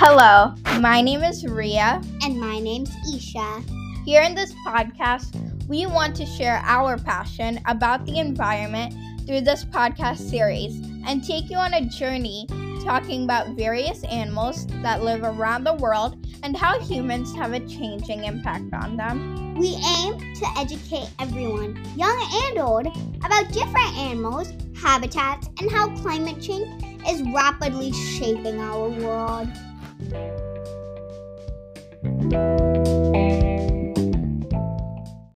Hello, my name is Ria. And my name's Isha. Here in this podcast, we want to share our passion about the environment through this podcast series and take you on a journey talking about various animals that live around the world and how humans have a changing impact on them. We aim to educate everyone, young and old, about different animals, habitats, and how climate change is rapidly shaping our world. thank you.